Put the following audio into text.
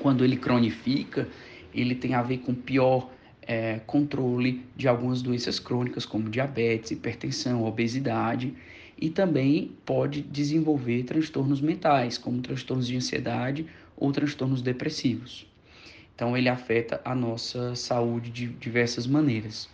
quando ele cronifica, ele tem a ver com pior é, controle de algumas doenças crônicas, como diabetes, hipertensão, obesidade, e também pode desenvolver transtornos mentais, como transtornos de ansiedade ou transtornos depressivos. Então, ele afeta a nossa saúde de diversas maneiras.